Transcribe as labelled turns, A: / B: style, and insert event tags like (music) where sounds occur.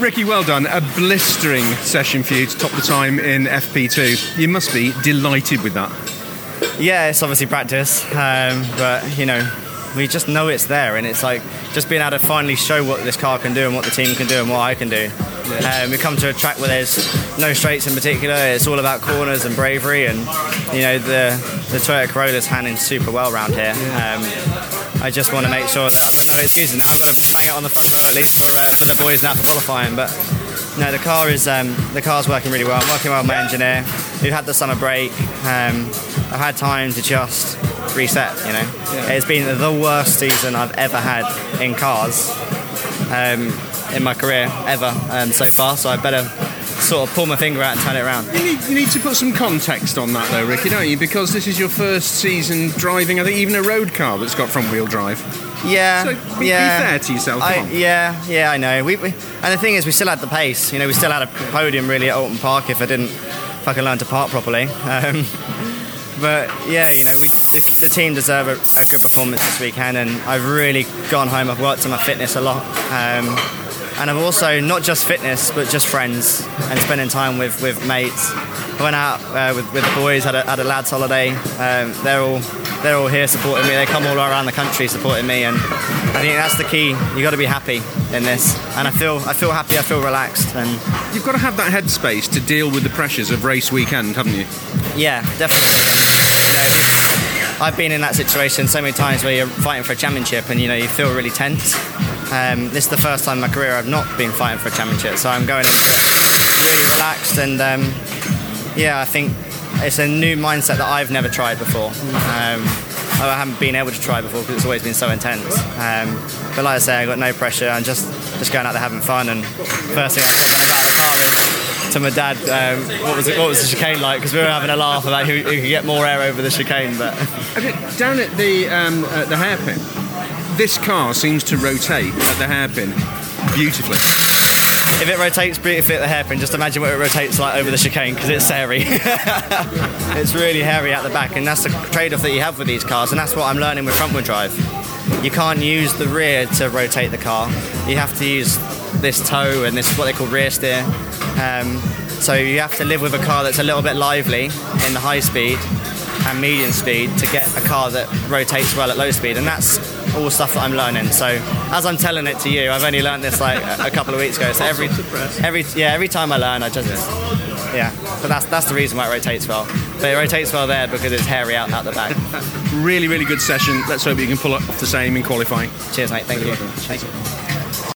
A: Ricky, well done. A blistering session for you to top the time in FP2. You must be delighted with that.
B: Yeah, it's obviously practice, um, but you know, we just know it's there, and it's like just being able to finally show what this car can do and what the team can do and what I can do. Um, we come to a track where there's no straights in particular. It's all about corners and bravery, and you know the the Toyota Corolla's handling super well around here. Um, I just want to make sure that I've got no excuses now. I've got to bang it on the front row at least for, uh, for the boys now for qualifying. But no, the car is um, the car's working really well. I'm working well with my engineer. We've had the summer break. Um, I've had time to just reset. You know, it's been the worst season I've ever had in cars um, in my career ever um, so far. So I better sort of pull my finger out and turn it around.
A: You need, you need to put some context on that, though, Ricky, don't you? Because this is your first season driving, I think, even a road car that's got front wheel drive.
B: Yeah,
A: So be,
B: yeah.
A: be fair to yourself.
B: I, yeah, yeah, I know. We, we, and the thing is, we still had the pace. You know, we still had a podium really at Oulton Park if I didn't fucking learn to park properly. (laughs) Um, but yeah, you know, we, the, the team deserve a, a good performance this weekend, and I've really gone home. I've worked on my fitness a lot. Um, and I've also not just fitness, but just friends and spending time with, with mates. I went out uh, with, with the boys, had a, had a lads holiday. Um, they're all they're all here supporting me. They come all around the country supporting me, and I think that's the key. You got to be happy in this, and I feel I feel happy. I feel relaxed, and
A: You've got to have that headspace to deal with the pressures of race weekend, haven't you?
B: yeah, definitely. You know, I've been in that situation so many times where you're fighting for a championship, and you know you feel really tense. Um, this is the first time in my career I've not been fighting for a championship, so I'm going into it really relaxed, and um, yeah, I think it's a new mindset that I've never tried before. Um, I haven't been able to try before because it's always been so intense. Um, but like I say, I got no pressure. I'm just just going out there having fun. And first thing I said when I got out of the car is to my dad, um, what was it? What was the chicane like? Because we were having a laugh about who, who could get more air over the chicane. But
A: Okay, down at the um, at the hairpin, this car seems to rotate at the hairpin beautifully.
B: if it rotates beautifully at the hairpin, just imagine what it rotates like over the chicane because it's hairy. (laughs) it's really hairy at the back, and that's the trade-off that you have with these cars, and that's what I'm learning with front-wheel drive. You can't use the rear to rotate the car. You have to use this toe and this what they call rear steer. Um, so you have to live with a car that's a little bit lively in the high speed and medium speed to get a car that rotates well at low speed, and that's all stuff that I'm learning. So as I'm telling it to you, I've only learned this like a couple of weeks ago. So every every yeah every time I learn, I just yeah. But that's that's the reason why it rotates well. But it rotates well there because it's hairy out at the back. (laughs)
A: Really, really good session. Let's hope you can pull off the same in qualifying.
B: Cheers, mate. Thank you. Thank you.